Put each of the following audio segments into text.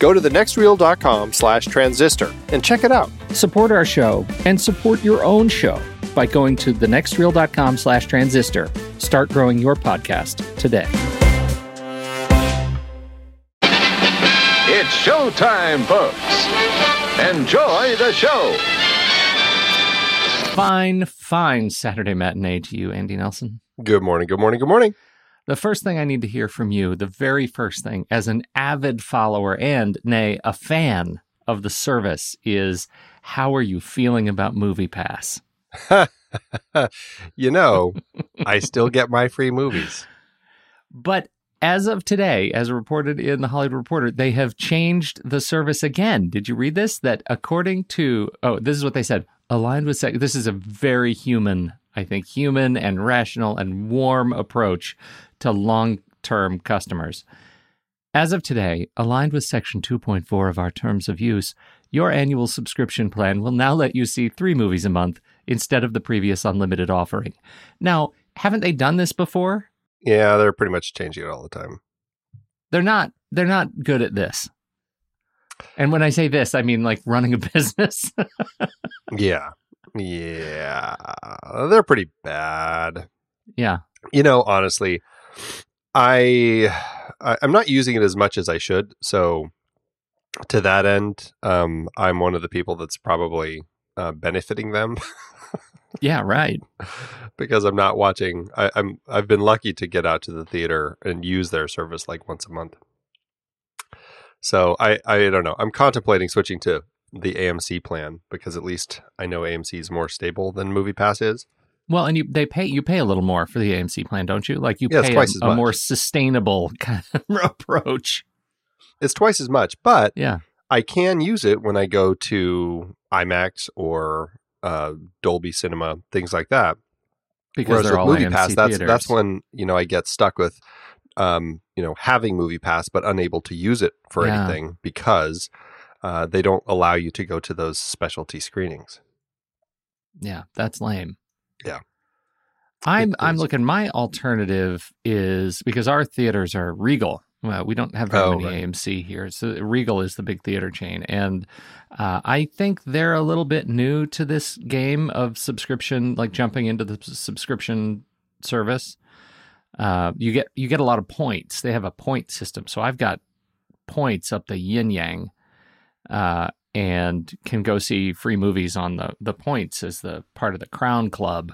go to thenextreel.com slash transistor and check it out. Support our show and support your own show by going to thenextreel.com slash transistor. Start growing your podcast today. It's showtime, folks. Enjoy the show. Fine, fine Saturday matinee to you, Andy Nelson. Good morning, good morning, good morning. The first thing I need to hear from you, the very first thing, as an avid follower and, nay, a fan of the service, is how are you feeling about MoviePass? you know, I still get my free movies. But as of today, as reported in the Hollywood Reporter, they have changed the service again. Did you read this? That according to, oh, this is what they said aligned with sex. This is a very human, I think, human and rational and warm approach to long term customers. As of today, aligned with Section 2.4 of our terms of use, your annual subscription plan will now let you see three movies a month instead of the previous unlimited offering. Now, haven't they done this before? Yeah, they're pretty much changing it all the time. They're not they're not good at this. And when I say this, I mean like running a business. Yeah. Yeah. They're pretty bad. yeah. You know, honestly, I, I I'm not using it as much as I should. So to that end, um, I'm one of the people that's probably uh, benefiting them Yeah, right. because I'm not watching. I, I'm I've been lucky to get out to the theater and use their service like once a month. So I I don't know. I'm contemplating switching to the AMC plan because at least I know AMC is more stable than MoviePass is. Well, and you they pay you pay a little more for the AMC plan, don't you? Like you Yeah, pay a, a more sustainable kind of approach. It's twice as much, but Yeah. I can use it when I go to IMAX or uh, Dolby Cinema, things like that. Because Whereas they're with all Movie AMC Pass, that's theaters. that's when you know I get stuck with, um, you know, having MoviePass but unable to use it for Yeah. anything because uh, they don't allow you to go to those specialty screenings. Yeah, that's lame. Yeah. I'm I'm looking. My alternative is because our theaters are Regal. Well, we don't have very Oh, many right. AMC here. So Regal is the big theater chain, and uh, I think they're a little bit new to this game of subscription, like jumping into the subscription service. Uh, you get you get a lot of points. They have a point system, so I've got points up the yin yang, uh, and can go see free movies on the the points as the part of the Crown Club.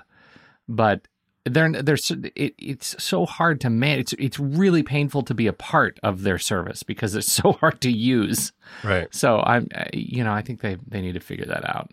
But they're they're it, it's so hard to manage. It's it's really painful to be a part of their service because it's so hard to use. Right. So I'm uh, you know I think they they need to figure that out.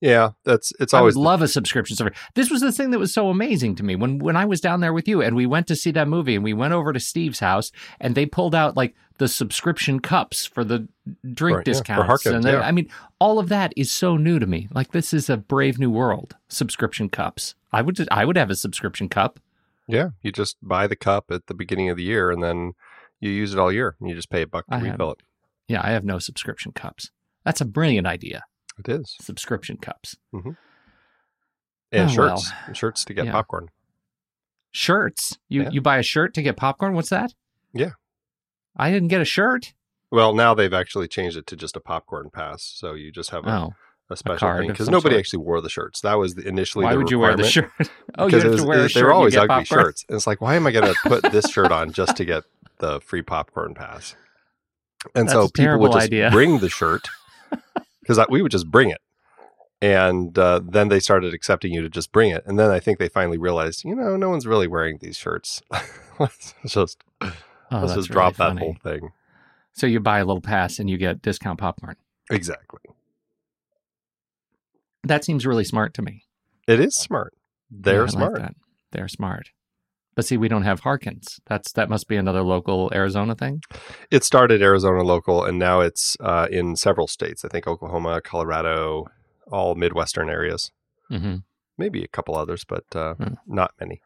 Yeah, that's it's I always would love a subscription service. This was the thing that was so amazing to me when when I was down there with you and we went to see that movie and we went over to Steve's house and they pulled out like the subscription cups for the drink yeah, discounts Harkins, and they- yeah. I mean all of that is so new to me. Like this is a brave new world. Subscription cups. I would I would have a subscription cup. yeah. You just buy the cup at the beginning of the year and then you use it all year. and You just pay a buck to I have- refill it. Yeah, I have no subscription cups. That's a brilliant idea. It is. Subscription cups. Mm-hmm. And Oh, shirts, well. shirts to get Yeah. popcorn. Shirts. You Yeah. you buy a shirt to get popcorn? What's that? Yeah. I didn't get a shirt. Well, now they've actually changed it to just a popcorn pass, so you just have a, Oh. a special card thing because nobody sort. actually wore the shirts. That was the, initially Why the would you wear the shirt? oh, you have it to was- wear a they shirt. were and you always ugly popcorn? shirts. And it's like, why am I going to put this shirt on just to get the free popcorn pass? And so That's a people would just idea. bring the shirt because we would just bring it. And uh, then they started accepting you to just bring it. And then I think they finally realized, you know, no one's really wearing these shirts. let's just, Oh, let's just drop really that whole thing. So you buy a little pass and you get discount popcorn. Exactly. That seems really smart to me. It is smart. They're Yeah, I like smart. They're smart. But see, we don't have Harkins. That's that must be another local Arizona thing. It started Arizona local, and now it's uh, in several states. I think Oklahoma, Colorado, all Midwestern areas. hmm Maybe a couple others, but uh, Hmm. not many.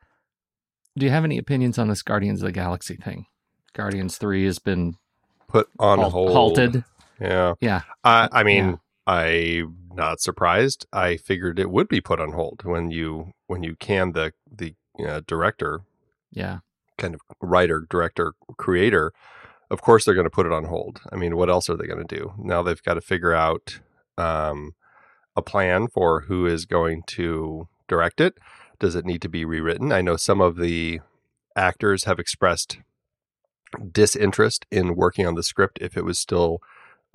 Do you have any opinions on this Guardians of the Galaxy thing? Guardians Three has been Put on halt- hold. halted. Yeah. Yeah. I, I mean, Yeah. I'm not surprised. I figured it would be put on hold when you when you can the the uh, director, Yeah. kind of writer, director, creator. Of course, they're going to put it on hold. I mean, what else are they going to do? Now they've got to figure out um, a plan for who is going to direct it. Does it need to be rewritten? I know some of the actors have expressed disinterest in working on the script if it was still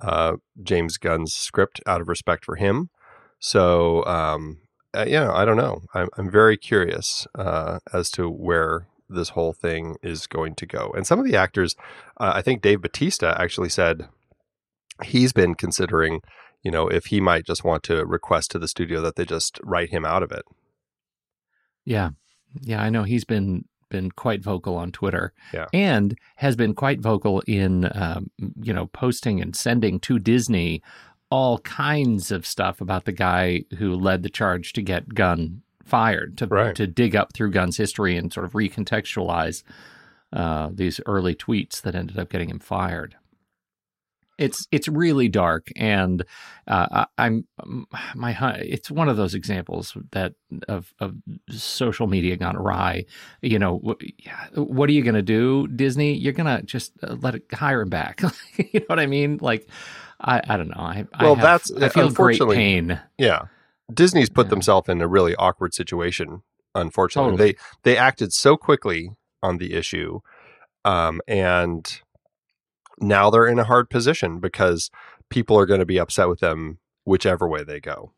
uh, James Gunn's script out of respect for him. So, um, uh, know, I don't know. I'm, I'm very curious uh, as to where this whole thing is going to go. And some of the actors, uh, I think Dave Bautista actually said he's been considering, you know, if he might just want to request to the studio that they just write him out of it. Yeah. Yeah, I know he's been been quite vocal on Twitter. Yeah. And has been quite vocal in um, you know, posting and sending to Disney all kinds of stuff about the guy who led the charge to get Gunn fired, to Right. to dig up through Gunn's history and sort of recontextualize uh, these early tweets that ended up getting him fired. It's it's really dark, and uh, I, I'm my it's one of those examples that of of social media gone awry. You know, what are you going to do, Disney? You're going to just uh, let it hire him back. you know what I mean? Like, I I don't know. I I Well, have- that's- I feel great pain. Yeah. Disney's put Yeah. themselves in a really awkward situation, unfortunately. Totally. They they acted so quickly on the issue. Um, and now they're in a hard position because people are going to be upset with them whichever way they go.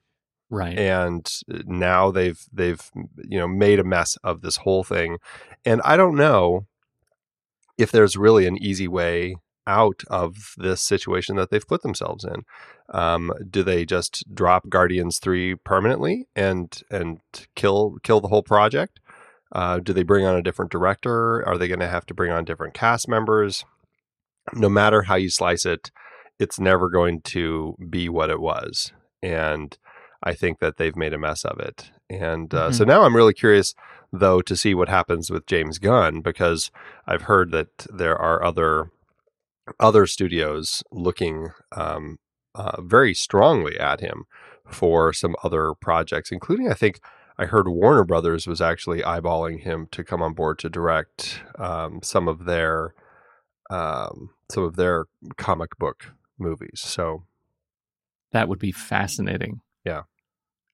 Right. And now they've they've you know made a mess of this whole thing. And I don't know if there's really an easy way out of this situation that they've put themselves in. Um, do they just drop Guardians three permanently and and kill kill the whole project? Uh, do they bring on a different director? Are they going to have to bring on different cast members? No matter how you slice it, it's never going to be what it was, and I think that they've made a mess of it. And uh, so now I'm really curious, though, to see what happens with James Gunn because I've heard that there are other other studios looking um, uh, very strongly at him for some other projects, including I think I heard Warner Brothers was actually eyeballing him to come on board to direct um, some of their um, some of their comic book movies. So That would be fascinating. Yeah.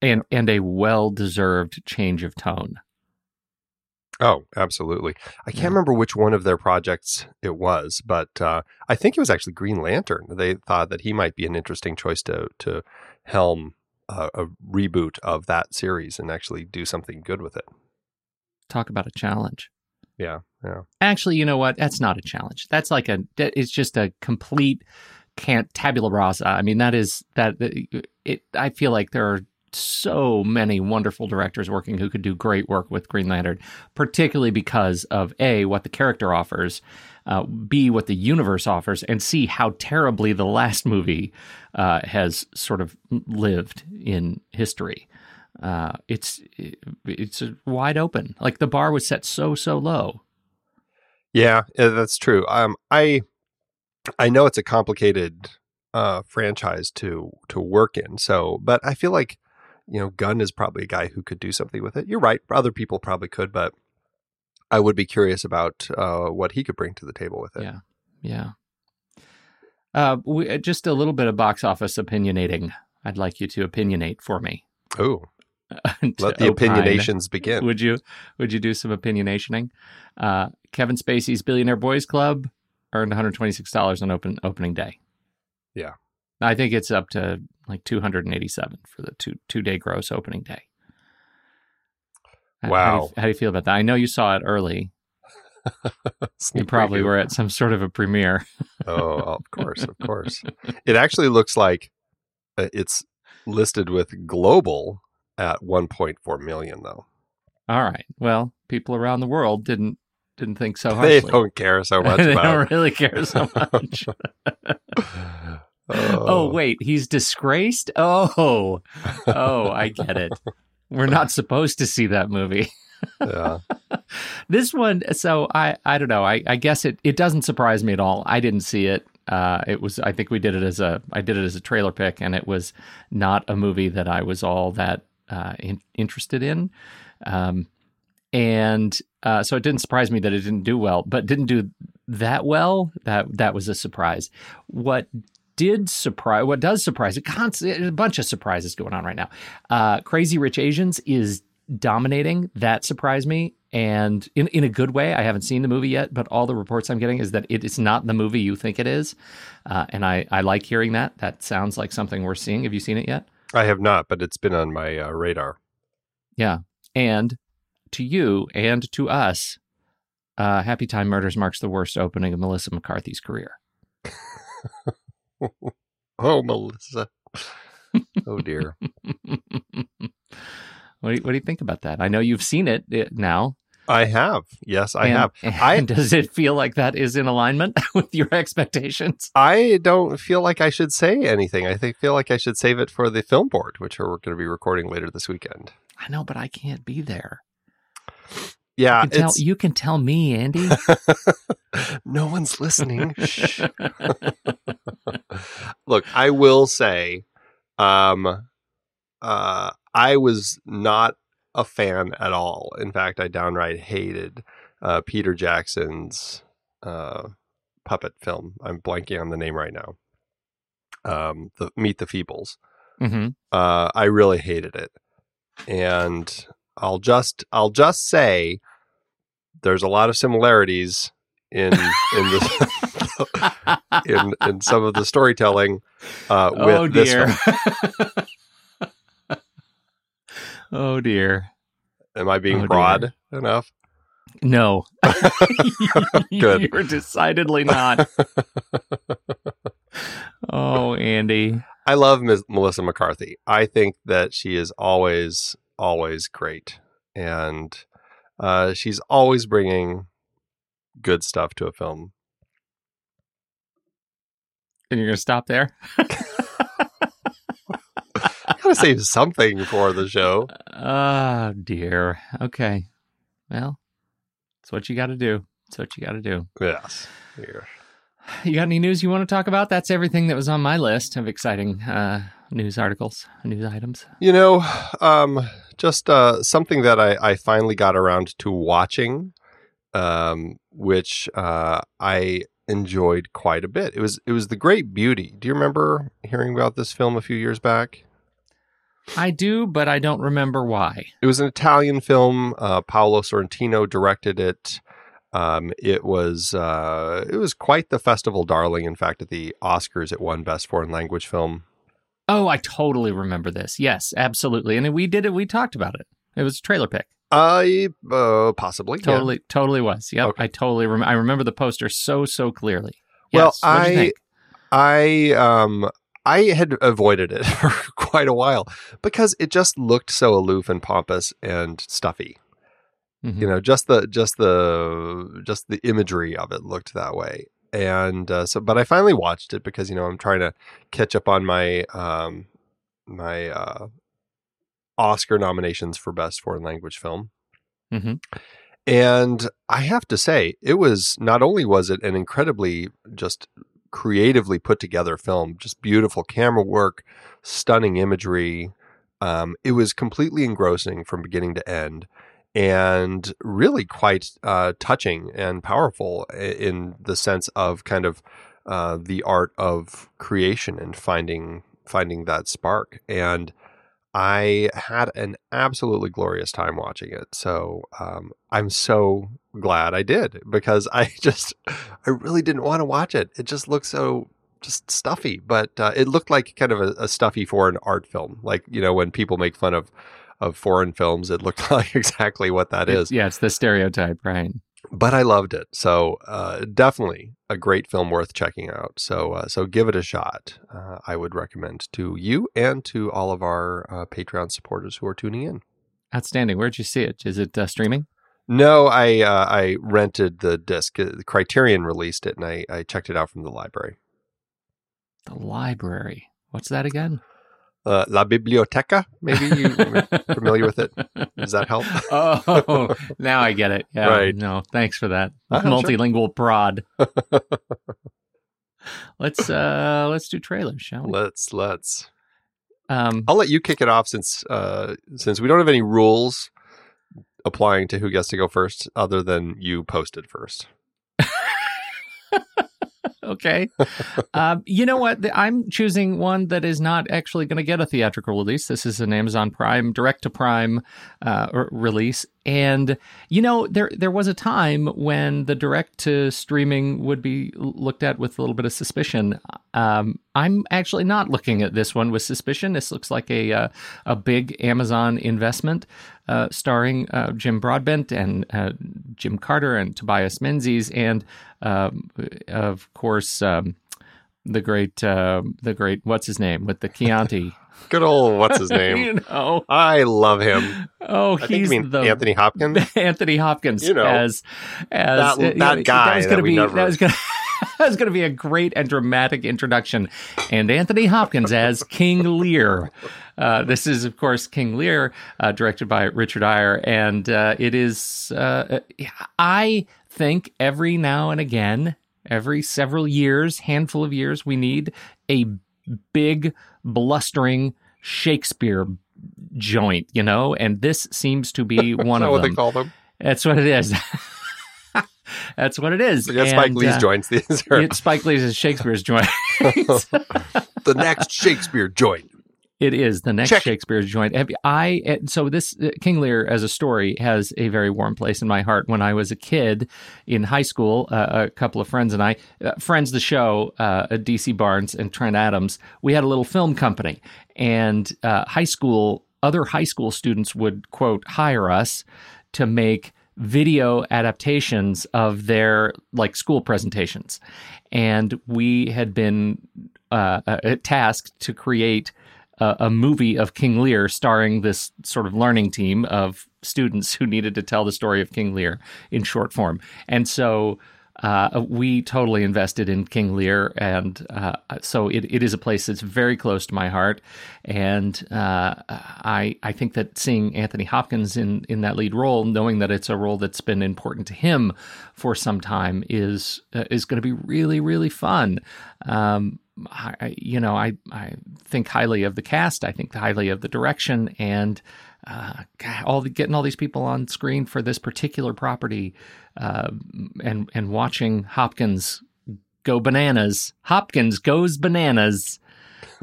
And and a well deserved change of tone. Oh, absolutely. I can't Yeah. remember which one of their projects it was, but uh, I think it was actually Green Lantern. They thought that he might be an interesting choice to to helm a, a reboot of that series and actually do something good with it. Talk about a challenge. Yeah, yeah. Actually, you know what? That's not a challenge. That's like a it's just a complete can't tabula rasa. I mean, that is that it I feel like there are so many wonderful directors working who could do great work with Green Lantern, particularly because of A, what the character offers, uh, B, what the universe offers, and C, how terribly the last movie uh, has sort of lived in history. Uh, it's it's wide open. Like the bar was set so so low. Yeah, that's true. Um, I I know it's a complicated uh, franchise to to work in. So, but I feel like you know, Gunn is probably a guy who could do something with it. You're right. Other people probably could, but I would be curious about uh, what he could bring to the table with it. Yeah. Yeah. Uh, we, just a little bit of box office opinionating. I'd like you to opinionate for me. Oh, let the opine. opinionations begin. Would you? Would you do some opinionationing? Uh, Kevin Spacey's Billionaire Boys Club earned 126 dollars on open opening day. Yeah. I think it's up to like 287 for the two two day gross opening day. How- How do, Wow. you, how do you feel about that? I know you saw it early. You probably preview. were at some sort of a premiere. Oh, of course, of course. It actually looks like uh, it's listed with global at 1.4 million, though. All right. Well, people around the world didn't didn't think so they harshly. don't care so much they about. don't really care so much. Oh, wait, he's disgraced? Oh. Oh, I get it. We're not supposed to see that movie. yeah. This one, so I I don't know. I, I guess it it doesn't surprise me at all. I didn't see it. Uh, it was I think we did it as a I did it as a trailer pick, and it was not a movie that I was all that uh, in, interested in. Um, and uh, so it didn't surprise me that it didn't do well, but didn't do that well. That that was a surprise. What did surprise? What does surprise? It const- a bunch of surprises going on right now. Uh, Crazy Rich Asians is dominating. That surprised me, and in in a good way. I haven't seen the movie yet, but all the reports I'm getting is that it is not the movie you think it is, uh, and I I like hearing that. That sounds like something we're seeing. Have you seen it yet? I have not, but it's been on my uh, radar. Yeah. And to you and to us, uh, Happytime Murders marks the worst opening of Melissa McCarthy's career. Oh, Melissa. oh dear. what, do you, what do you think about that? I know you've seen it uh, now. I have. Yes, I and, have. And I- does it feel like that is in alignment with your expectations? I don't feel like I should say anything. I think feel like I should save it for the film board, which we're going to be recording later this weekend. I know, but I can't be there. Yeah, You can tell, you can tell me, Andy. no one's listening. Look, I will say, um, uh, I was not a fan at all. In fact, I downright hated uh, Peter Jackson's uh, puppet film. I'm blanking on the name right now. Um, the Meet the Feebles. hmm Uh, I really hated it, and I'll just I'll just say there's a lot of similarities in in this in in some of the storytelling uh, with oh this dear. film. oh dear. Am I being Oh, dear. broad enough? No. Good. You're decidedly not. oh, Andy. I love Ms. Melissa McCarthy. I think that she is always always great, and uh, she's always bringing good stuff to a film. And you're going to stop there? I Gotta save something for the show. Oh, dear. Okay. Well, it's what you got to do. It's what you got to do. Yes. Here. You got any news you want to talk about? That's everything that was on my list of exciting uh, news articles, news items? You know, um, just uh, something that I, I finally got around to watching, um, which uh, I enjoyed quite a bit. It was it was The Great Beauty. Do you remember hearing about this film a few years back? I do, but I don't remember why. It was an Italian film. Uh, Paolo Sorrentino directed it. Um, it was uh, it was quite the festival darling. In fact, at the Oscars, it won Best Foreign Language Film. Oh, I totally remember this. Yes, absolutely. And we did it. We talked about it. It was a trailer pick. I uh, possibly yeah. Totally, totally was. Yep, Okay. I totally remember. I remember the poster so so clearly. Well, Yes. I-? I um I had avoided it for quite a while because it just looked so aloof and pompous and stuffy. Mhm. You know, just the just the just the imagery of it looked that way. And uh, so, but I finally watched it because you know I'm trying to catch up on my um my uh, Oscar nominations for best foreign language film. Mm-hmm. And I have to say, it was not only was it an incredibly just creatively put together film, just beautiful camera work, stunning imagery. Um, it was completely engrossing from beginning to end, and really quite uh, touching and powerful in the sense of kind of uh, the art of creation and finding finding that spark. And I had an absolutely glorious time watching it. So um, I'm so glad I did because I just, I really didn't want to watch it. It just looked so just stuffy, but uh, it looked like kind of a, a stuffy foreign art film. Like, you know, when people make fun of, of foreign films, it looked like exactly what that It- is. yeah, it's the stereotype, right? But I loved it. So uh, definitely a great film worth checking out. So uh, so give it a shot. Uh, I would recommend to you and to all of our uh, Patreon supporters who are tuning in. Outstanding. Where'd you see it? Is it uh, streaming? No, I uh, I rented the disc. Uh, Criterion released it, and I, I checked it out from the library. The library. What's that again? Uh, La Biblioteca. Maybe you familiar with it? Does that help? oh, now I get it. Yeah. Right. No, thanks for that. Uh, sure. Multilingual prod. let's uh let's do trailers, shall we? let's let's. Um I'll let you kick it off since uh, since we don't have any rules applying to who gets to go first, other than you posted first. okay. um, you know what? I'm choosing one that is not actually going to get a theatrical release. This is an Amazon Prime direct to Prime uh, release, and you know there there was a time when the direct to streaming would be looked at with a little bit of suspicion. Um, I'm actually not looking at this one with suspicion. This looks like a uh, a big Amazon investment. Uh, starring uh, Jim Broadbent and uh, Jim Carter and Tobias Menzies, and um, of course um, the great uh, the great what's his name with the Chianti. Good old what's his name? you know, I love him. oh, I he's you mean the Anthony Hopkins. Anthony Hopkins You know, as as that- that guy was that gonna we be never- that was gonna. That was going to be a great and dramatic introduction. And Anthony Hopkins as King Lear. Uh, this is, of course, King Lear, uh, directed by Richard Eyre. And uh, it is, uh, I think, every now and again, every several years, handful of years, we need a big, blustering Shakespeare joint, you know? And this seems to be one of what they call them? That's what it is. That's what it is. Spike Lee's uh, joints. These are It's Spike Lee's is Shakespeare's joint. the next Shakespeare joint. it is the next Check it. Shakespeare's joint. I uh, so this uh, King Lear as a story has a very warm place in my heart. When I was a kid in high school, uh, a couple of friends and I, uh, friends the show, uh, DC Barnes and Trent Adams, we had a little film company, and uh, high school other high school students would quote hire us to make video adaptations of their like school presentations and we had been uh, uh, tasked to create a, a movie of King Lear starring this sort of learning team of students who needed to tell the story of King Lear in short form. And so uh, we totally invested in King Lear. And uh, so it, it is a place that's very close to my heart. And uh, I, I think that seeing Anthony Hopkins in, in that lead role, knowing that it's a role that's been important to him for some time, is, uh, is going to be really, really fun. Um, I, you know, I I think highly of the cast. I think highly of the direction, and uh, all the, getting all these people on screen for this particular property, uh, and and watching Hopkins go bananas. Hopkins goes bananas.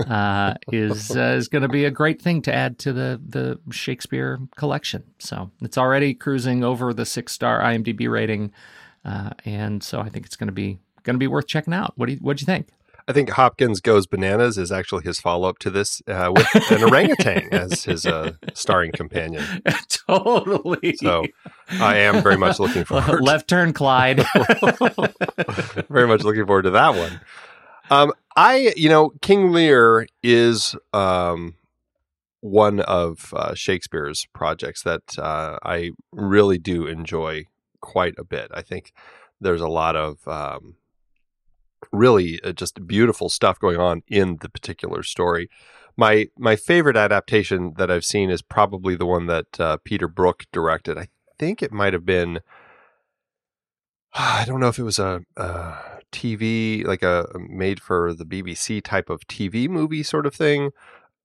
uh, is uh, is going to be a great thing to add to the the Shakespeare collection. So it's already cruising over the six star IMDb rating, uh, and so I think it's going to be going to be worth checking out. What do you what do you think? I think Hopkins Goes Bananas is actually his follow up to this uh, with an orangutan as his uh, starring companion. totally. So I am very much looking forward. Left turn, Clyde. very much looking forward to that one. Um, I, you know, King Lear is um, one of uh, Shakespeare's projects that uh, I really do enjoy quite a bit. I think there's a lot of um, really uh, just beautiful stuff going on in the particular story. My my favorite adaptation that I've seen is probably the one that uh, Peter Brook directed. I think it might have been. I don't know if it was a, a TV, like a made for the BBC type of TV movie sort of thing,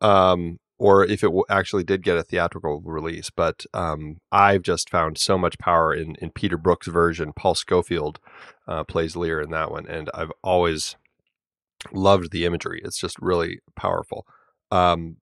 um, or if it actually did get a theatrical release. But um, I've just found so much power in in Peter Brook's version. Paul Scofield uh, plays Lear in that one, and I've always loved the imagery. It's just really powerful. Um,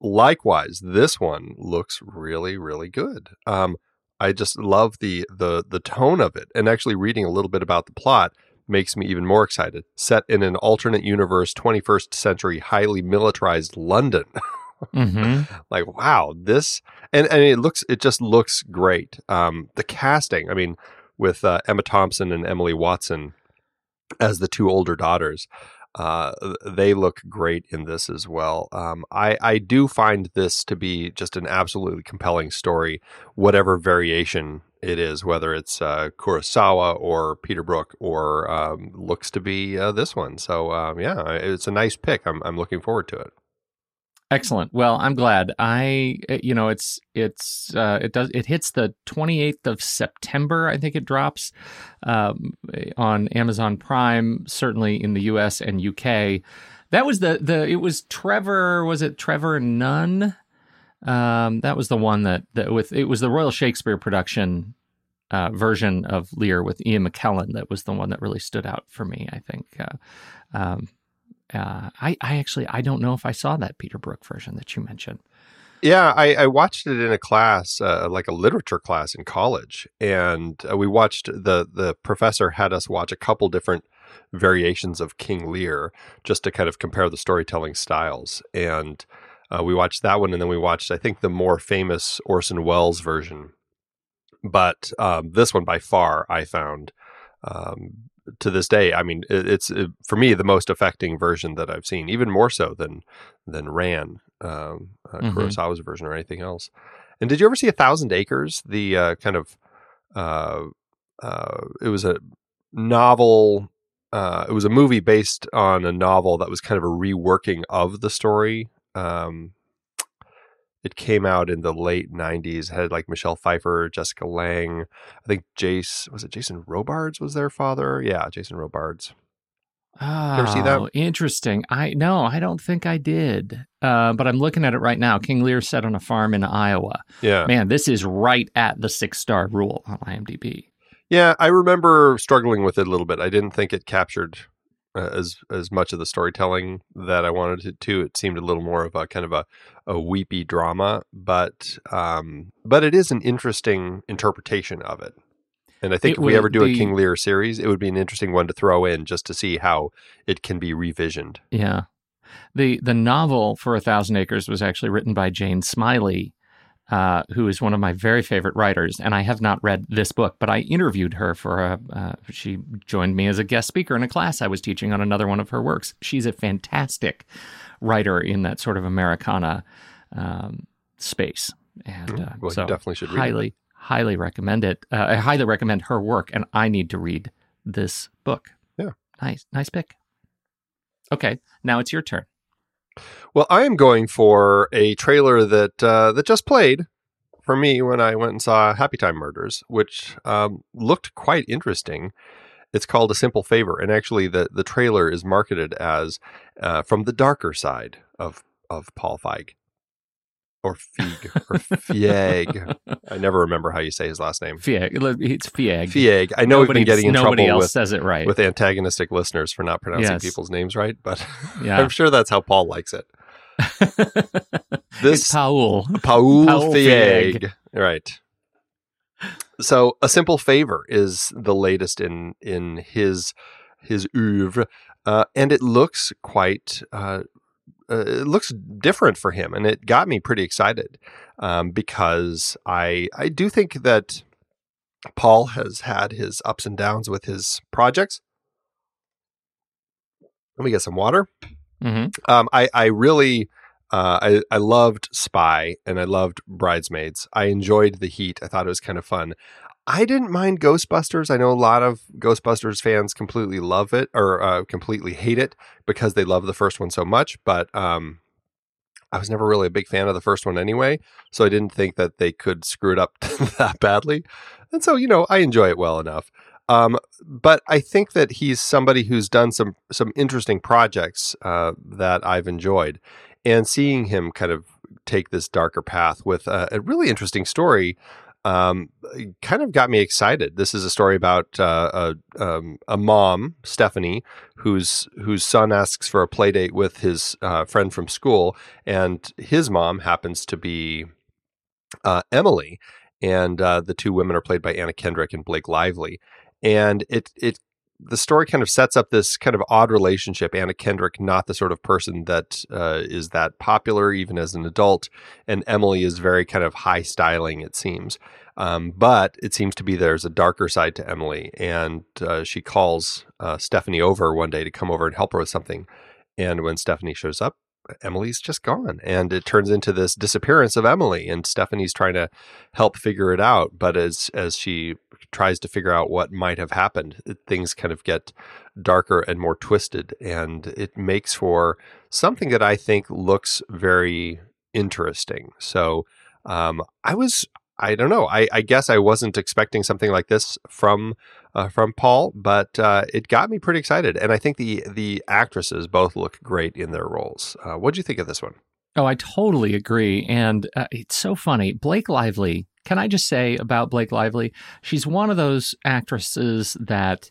likewise, this one looks really, really good. Um, I just love the the the tone of it, and actually reading a little bit about the plot makes me even more excited. Set in an alternate universe, 21st century, highly militarized London. mm-hmm. like wow, this and and it looks it just looks great. Um, the casting, I mean, with uh, Emma Thompson and Emily Watson as the two older daughters. Uh, they look great in this as well. Um, I, I do find this to be just an absolutely compelling story, whatever variation it is, whether it's uh, Kurosawa or Peter Brook or um, looks to be uh, this one. So um, yeah, it's a nice pick. I'm I'm looking forward to it. Excellent. Well, I'm glad. I, eh, you know, it's it's uh, it does it hits the 28th of September. I think it drops um, on Amazon Prime. Certainly in the U.S. and U.K. That was the the it was Trevor. Was it Trevor Nunn? Um, that was the one that that with it was the Royal Shakespeare production uh, version of Lear with Ian McKellen that was the one that really stood out for me. I think. Uh, um, uh, I, I actually I don't know if I saw that Peter Brook version that you mentioned. Yeah, I, I watched it in a class, uh, like a literature class in college, and uh, we watched the the professor had us watch a couple different variations of King Lear just to kind of compare the storytelling styles, and uh, we watched that one, and then we watched I think the more famous Orson Welles version, but um, this one by far I found um, to this day, I mean, it, it's it, for me the most affecting version that I've seen, even more so than than Ran, um, uh, mm-hmm. Kurosawa's version, or anything else. And did you ever see A Thousand Acres? The uh, kind of uh, uh it was a novel. Uh, it was a movie based on a novel that was kind of a reworking of the story. Um, it came out in the late 90s had like michelle pfeiffer jessica lange i think jace was it jason robards was their father yeah jason robards Oh, ever see that? Interesting. I no, I don't think I did. Uh, but I'm looking at it right now. King Lear set on a farm in Iowa. Yeah, man, this is right at the six star rule on IMDb. Yeah, I remember struggling with it a little bit. I didn't think it captured uh, as as much of the storytelling that I wanted it to. It seemed a little more of a kind of a, a weepy drama, but um, but it is an interesting interpretation of it. And I think it if we ever do a King Lear series, it would be an interesting one to throw in just to see how it can be revisioned. Yeah. The the novel for A Thousand Acres was actually written by Jane Smiley, uh, who is one of my very favorite writers. And I have not read this book, but I interviewed her for a. Uh, she joined me as a guest speaker in a class I was teaching on another one of her works. She's a fantastic writer in that sort of Americana um, space, and mm, uh, well, so definitely should highly, highly recommend it. Uh, I highly recommend her work, and I need to read this book. Yeah, nice, nice pick. Okay, now it's your turn. Well, I am going for a trailer that uh, that just played for me when I went and saw Happytime Murders, which um, looked quite interesting. It's called A Simple Favor, and actually, the the trailer is marketed as uh, from the darker side of of Paul Feig or Feig or Fieg. I never remember how you say his last name. Fieg. It's Fieg. Fieg. I know nobody, we've been getting in nobody trouble else with, says it right. with antagonistic listeners for not pronouncing Yes. people's names right, but yeah. I'm sure that's how Paul likes it. This it's Paul. Paul, Paul Feig. Feig. Right. So, a simple favor is the latest in in his his oeuvre, uh, and it looks quite. Uh, uh, it looks different for him, and it got me pretty excited um, because I I do think that Paul has had his ups and downs with his projects. Let me get some water. hmm Um, I I really uh, I I loved Spy and I loved Bridesmaids. I enjoyed The Heat. I thought it was kind of fun. I didn't mind Ghostbusters. I know a lot of Ghostbusters fans completely love it or uh, completely hate it because they love the first one so much. But um, I was never really a big fan of the first one anyway, so I didn't think that they could screw it up that badly. And so, you know, I enjoy it well enough. Um, but I think that he's somebody who's done some some interesting projects uh, that I've enjoyed, and seeing him kind of take this darker path with a, a really interesting story. Um, kind of got me excited. This is a story about uh, a, um, a mom, Stephanie, whose whose son asks for a play date with his uh, friend from school, and his mom happens to be uh, Emily, and uh, the two women are played by Anna Kendrick and Blake Lively, and it it the story kind of sets up this kind of odd relationship. Anna Kendrick, not the sort of person that uh, is that popular even as an adult, and Emily is very kind of high styling, it seems. Um, but it seems to be there's a darker side to Emily, and uh, she calls uh, Stephanie over one day to come over and help her with something. And when Stephanie shows up, Emily's just gone, and it turns into this disappearance of Emily. And Stephanie's trying to help figure it out, but as as she tries to figure out what might have happened, things kind of get darker and more twisted, and it makes for something that I think looks very interesting. So um, I was. I don't know. I, I guess I wasn't expecting something like this from uh, from Paul, but uh, it got me pretty excited, and I think the the actresses both look great in their roles. Uh, what do you think of this one? Oh, I totally agree. And uh, it's so funny. Blake Lively, can I just say about Blake Lively? She's one of those actresses that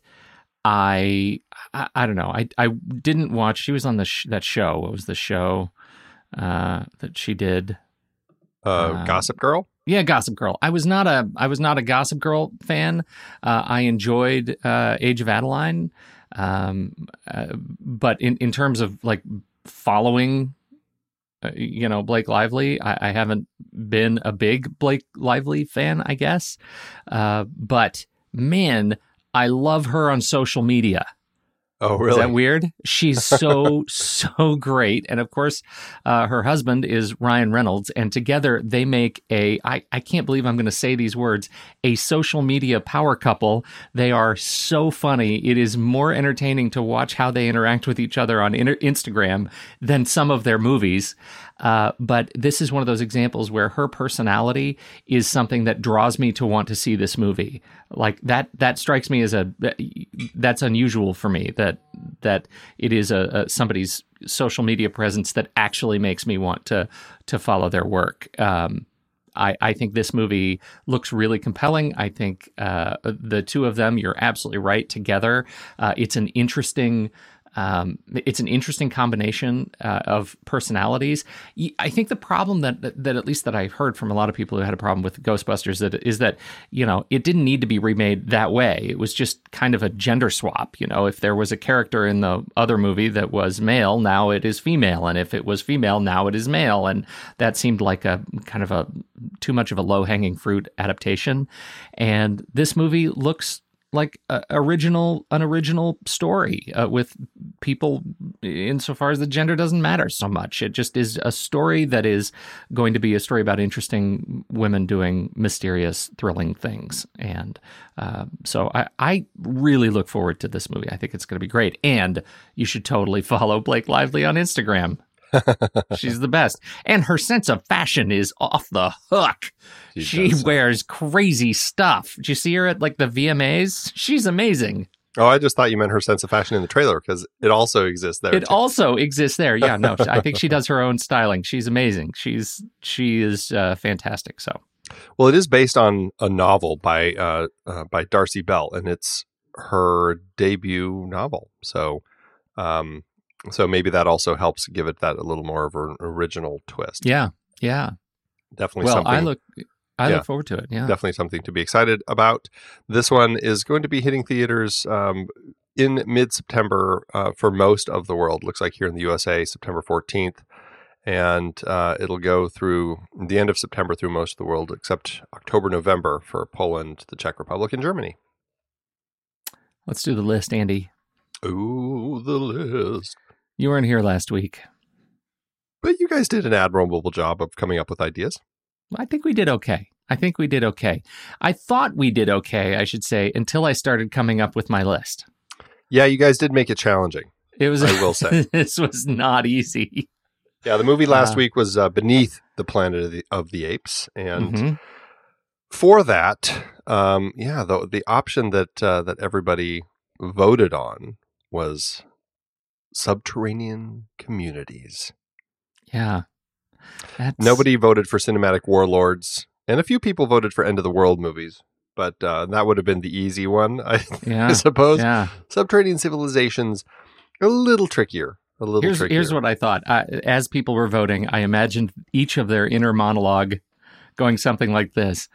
I, I, I don't know. I, I didn't watch. She was on the sh- that show. What was the show uh, that she did? Uh, Um, Gossip Girl. Yeah, Gossip Girl. I was not a I was not a Gossip Girl fan. Uh, I enjoyed uh, Age of Adaline, um, uh, but in in terms of like following, uh, you know, Blake Lively, I, I haven't been a big Blake Lively fan. I guess, uh, but man, I love her on social media. Oh, really? Is that weird? She's so so great, and of course, uh, her husband is Ryan Reynolds, and together they make a. I I can't believe I'm going to say these words. A social media power couple. They are so funny. It is more entertaining to watch how they interact with each other on inter- Instagram than some of their movies. Uh, but this is one of those examples where her personality is something that draws me to want to see this movie. Like that, that strikes me as a that's unusual for me. That that it is a, a somebody's social media presence that actually makes me want to to follow their work. Um, I, I think this movie looks really compelling. I think uh, the two of them, you're absolutely right, together. Uh, it's an interesting. Um, it's an interesting combination uh, of personalities. I think the problem that, that that at least that I've heard from a lot of people who had a problem with Ghostbusters that is that you know it didn't need to be remade that way. It was just kind of a gender swap. You know, if there was a character in the other movie that was male, now it is female, and if it was female, now it is male, and that seemed like a kind of a too much of a low hanging fruit adaptation. And this movie looks like original an original story uh, with people insofar as the gender doesn't matter so much. It just is a story that is going to be a story about interesting women doing mysterious thrilling things. And uh, so I, I really look forward to this movie. I think it's going to be great. And you should totally follow blake lively on instagram she's the best and her sense of fashion is off the hook She she wears crazy stuff. Did you see her at like the VMAs? She's amazing. Oh, I just thought you meant her sense of fashion in the trailer because it also exists there. It too. also exists there. Yeah, no, I think she does her own styling. She's amazing. She's she is uh, fantastic. So well, it is based on a novel by uh, uh, by Darcey Bell, and it's her debut novel. So, um, so maybe that also helps give it that a little more of an original twist. yeah, yeah. Definitely Well, something. I look I Yeah. look forward to it. Yeah. definitely something to be excited about. This one is going to be hitting theaters um, in mid September uh, for most of the world. Looks like here in the USA, September 14th. And uh, it'll go through the end of September through most of the world, except October, November for Poland, the Czech Republic, and Germany. Let's do the list, Andy. Ooh, the list. You weren't here last week. But you guys did an admirable job of coming up with ideas. I think we did okay. I think we did okay. I thought we did okay, I should say, until I started coming up with my list. Yeah, you guys did make it challenging. It was I will say. this was not easy. Yeah, the movie last Uh, week was uh, Beneath the Planet of the, of the Apes. And Mhm. for that, um, yeah, the the option that uh, that everybody voted on was subterranean communities. Yeah. That's, Nobody voted for cinematic warlords, and a few people voted for end of the world movies. But uh, that would have been the easy one, I, I suppose. Yeah. Subterranean civilizations a little trickier. A little Here's trickier. here's what I thought. I, as people were voting, I imagined each of their inner monologue going something like this: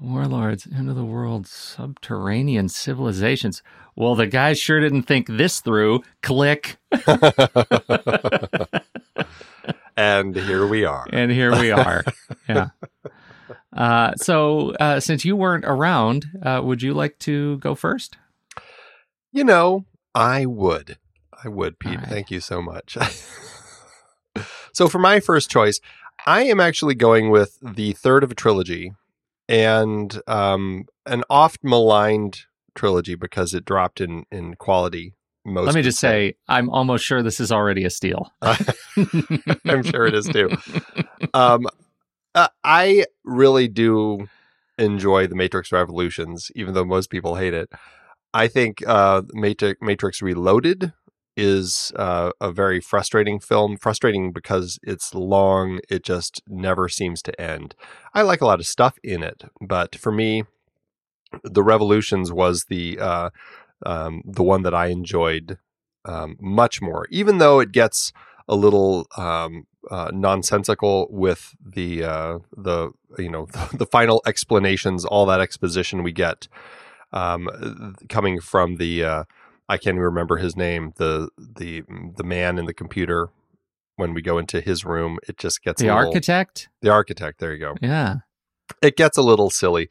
"Warlords, end of the world, subterranean civilizations." Well, the guys sure didn't think this through. Click, and here we are. and here we are. yeah. Uh, so, uh, since you weren't around, uh, would you like to go first? You know, I would. I would, Pete. Right. Thank you so much. so, for my first choice, I am actually going with the third of a trilogy and um, an oft maligned trilogy because it dropped in, in quality. Most Let me just say, I'm almost sure this is already a steal. I'm sure it is too. um, uh, I really do enjoy the Matrix Revolutions, even though most people hate it. I think uh, Matrix, Matrix Reloaded is uh, a very frustrating film. Frustrating because it's long; it just never seems to end. I like a lot of stuff in it, but for me, the Revolutions was the uh, um, the one that I enjoyed um, much more, even though it gets a little um, uh, nonsensical with the uh, the you know the, the final explanations, all that exposition we get um, coming from the uh, I can't even remember his name the the mm, the man in the computer. When we go into his room, it just gets the little, architect? the architect. There you go. Yeah. It gets a little silly,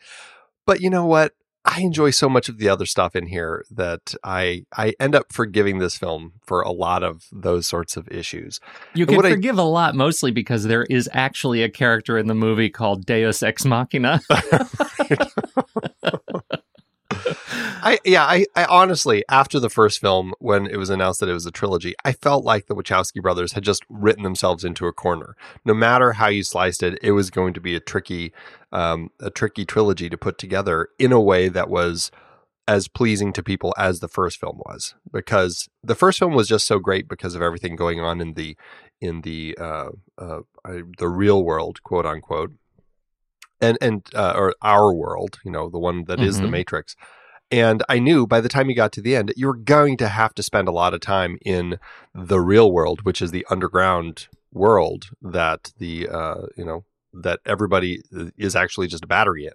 but you know what? I enjoy so much of the other stuff in here that I I end up forgiving this film for a lot of those sorts of issues. You can forgive a lot, mostly because there is actually a character in the movie called Deus Ex Machina. I yeah, I, I honestly after the first film when it was announced that it was a trilogy, I felt like the Wachowski brothers had just written themselves into a corner. No matter how you sliced it, it was going to be a tricky um, a tricky trilogy to put together in a way that was as pleasing to people as the first film was because the first film was just so great because of everything going on in the in the uh, uh, the real world quote unquote and and uh, or our world you know the one that is the Mhm. matrix and i knew by the time you got to the end you were going to have to spend a lot of time in the real world which is the underground world that the uh, you know that everybody is actually just a battery in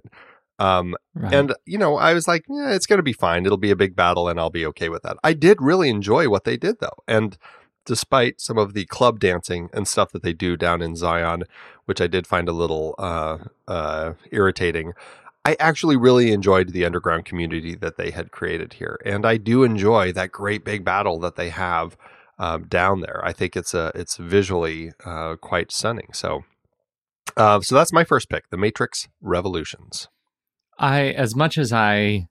um, Right. and you know, I was like, yeah, it's going to be fine. It'll be a big battle, and I'll be okay with that. I did really enjoy what they did, though, and despite some of the club dancing and stuff that they do down in Zion, which I did find a little uh, uh, irritating, I actually really enjoyed the underground community that they had created here, and I do enjoy that great big battle that they have um, down there. I think it's a it's visually uh, quite stunning. So. Uh, so that's my first pick, The Matrix Revolutions. I, as much as I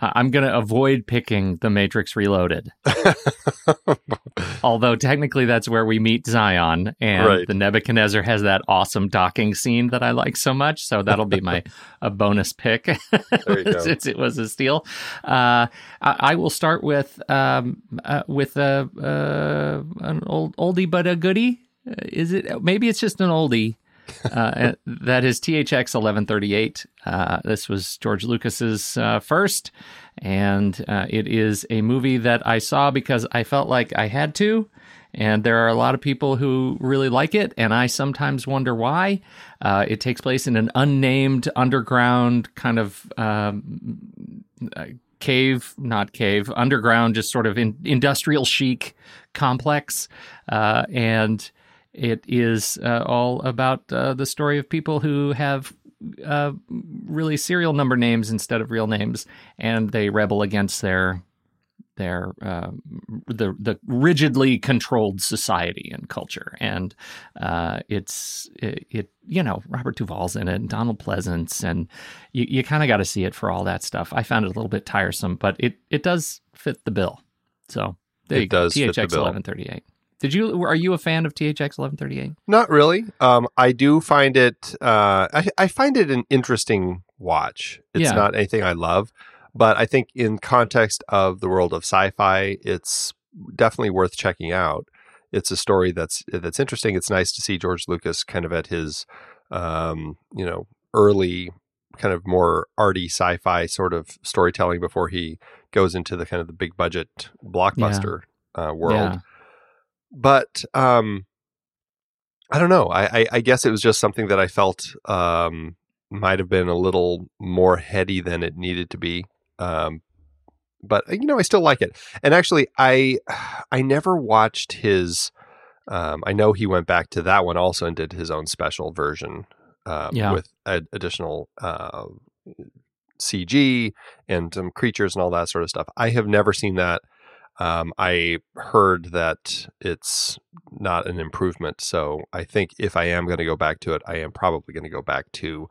I'm going to avoid picking The Matrix Reloaded. Although technically that's where we meet Zion and Right. the Nebuchadnezzar has that awesome docking scene that I like so much. So that'll be my a bonus pick There you go. since it was a steal. Uh, I, I will start with um, uh, with a uh, an old oldie but a goodie. Uh, Is it? Maybe it's just an oldie. uh, that is THX 1138. Uh, this was George Lucas's uh, first, and uh, it is a movie that I saw because I felt like I had to. And there are a lot of people who really like it, and I sometimes wonder why. Uh, it takes place in an unnamed underground kind of um, cave, not cave, underground, just sort of in, industrial chic complex. Uh, and it is uh, all about uh, the story of people who have uh, really serial number names instead of real names, and they rebel against their their uh, the the rigidly controlled society and culture. And uh, it's it, it you know Robert Duvall's in it, and Donald Pleasence, and you, you kind of got to see it for all that stuff. I found it a little bit tiresome, but it it does fit the bill. So there It you does fit the THX eleven thirty eight. Did you are you a fan of THX eleven thirty eight? Not really. Um, I do find it. Uh, I, I find it an interesting watch. It's Yeah. not anything I love, but I think in context of the world of sci-fi, it's definitely worth checking out. It's a story that's that's interesting. It's nice to see George Lucas kind of at his, um, you know, early kind of more arty sci-fi sort of storytelling before he goes into the kind of the big budget blockbuster uh, world Yeah. But um i don't know I, I i guess it was just something that i felt um might have been a little more heady than it needed to be um but you know i still like it and actually i i never watched his um i know he went back to that one also and did his own special version um, Yeah. with ad- additional uh cg and some creatures and all that sort of stuff i have never seen that um, I heard that it's not an improvement, so I think if I am going to go back to it, I am probably going to go back to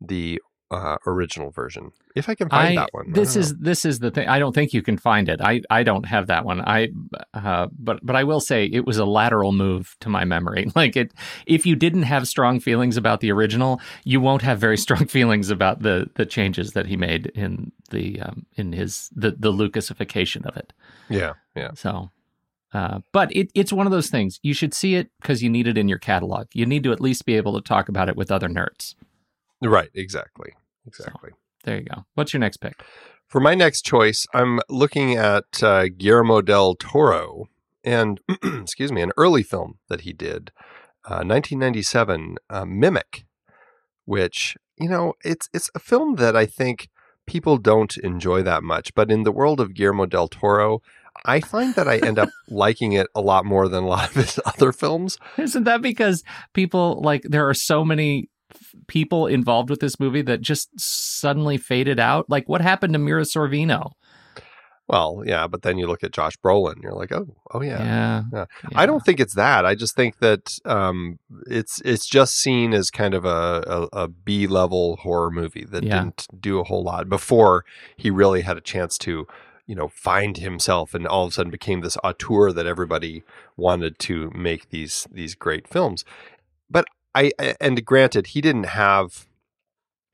the uh, original version if I can find I, that one. This is this is the thing. I don't think you can find it. I, I don't have that one. I uh, but but I will say it was a lateral move to my memory. Like it, if you didn't have strong feelings about the original, you won't have very strong feelings about the the changes that he made in the um, in his the the Lucasification of it. yeah, yeah, So. Uh, but it, it's one of those things. You should see it because you need it in your catalog. You need to at least be able to talk about it with other nerds. right, exactly, exactly. There you go. What's your next pick? For my next choice, I'm looking at uh, Guillermo del Toro and, excuse me, an early film that he did, uh, 1997, uh, Mimic, which you know it's it's a film that I think people don't enjoy that much, but in the world of Guillermo del Toro. I find that I end up liking it a lot more than a lot of his other films. Isn't that because people like there are so many people involved with this movie that just suddenly faded out? Like what happened to Mira Sorvino? Well, yeah, but then you look at Josh Brolin, you're like, oh, oh yeah, Yeah. Yeah. yeah. I don't think it's that. I just think that um, it's it's just seen as kind of a, a, a B level horror movie that didn't do a whole lot before he really had a chance to, you know, find himself and all of a sudden became this auteur that everybody wanted to make these these great films. But I and granted, he didn't have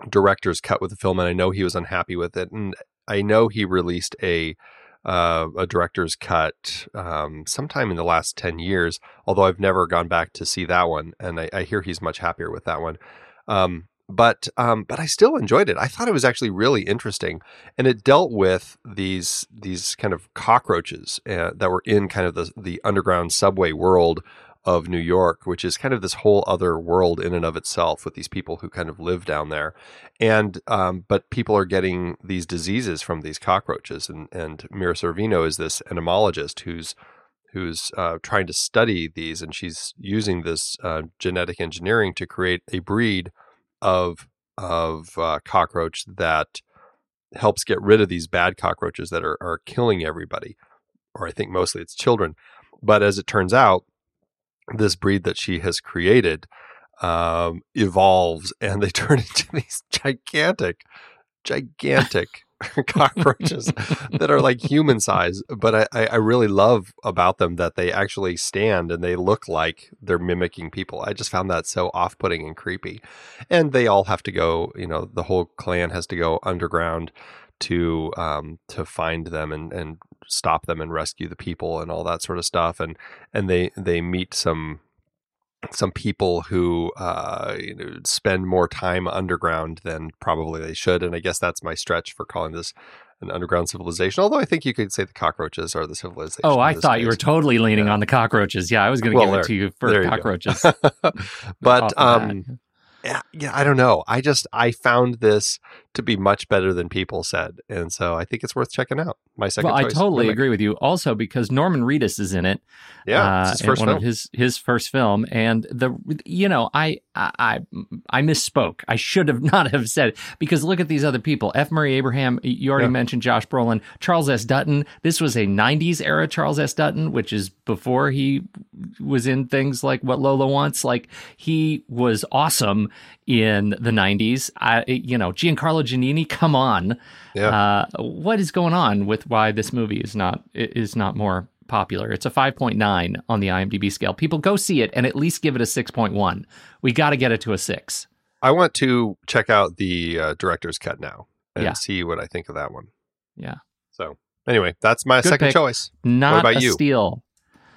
director's cut with the film, and I know he was unhappy with it, and I know he released a uh, a director's cut um, sometime in the last 10 years, although I've never gone back to see that one. And I, I hear he's much happier with that one. Um, but um, but I still enjoyed it. I thought it was actually really interesting, and it dealt with these these kind of cockroaches uh, that were in kind of the the underground subway world of New York, which is kind of this whole other world in and of itself with these people who kind of live down there. And um, but people are getting these diseases from these cockroaches, and and Mira Sorvino is this entomologist who's who's uh, trying to study these, and she's using this uh, genetic engineering to create a breed of of uh, cockroach that helps get rid of these bad cockroaches that are are killing everybody, or I think mostly it's children. But as it turns out, this breed that she has created um, evolves and they turn into these gigantic, gigantic cockroaches that are like human size. But I, I, really love about them that they actually stand and they look like they're mimicking people. I just found that so off putting and creepy. And they all have to go, you know, the whole clan has to go underground to um to find them and and stop them and rescue the people and all that sort of stuff and and they they meet some some people who uh, you know, spend more time underground than probably they should, and I guess that's my stretch for calling this an underground civilization. Although I think you could say the cockroaches are the civilization. Oh, I thought you were totally leaning Yeah. on the cockroaches. Yeah, I was going to Well, give there- it to you for you cockroaches. but um, yeah, yeah, I don't know. I just I found this to be much better than people said, and so I think it's worth checking out. My second well, I totally agree with you. Also, because Norman Reedus is in it. Yeah, uh, it's his first one film. of his his first film, and the you know I I I misspoke. I should have not have said it, because look at these other people. F. Murray Abraham. You already Yeah. mentioned Josh Brolin, Charles S. Dutton. This was a '90s era Charles S. Dutton, which is before he was in things like What Lola Wants. Like he was awesome in the '90s. I you know Giancarlo Giannini. Come on. Yeah. Uh, what is going on with why this movie is not is not more popular? It's a 5.9 on the IMDb scale. People go see it and at least give it a 6.1. We got to get it to a six. I want to check out the uh, director's cut now and Yeah. see what I think of that one. Yeah. So anyway, that's my Good second pick. choice. Not about a you? steal.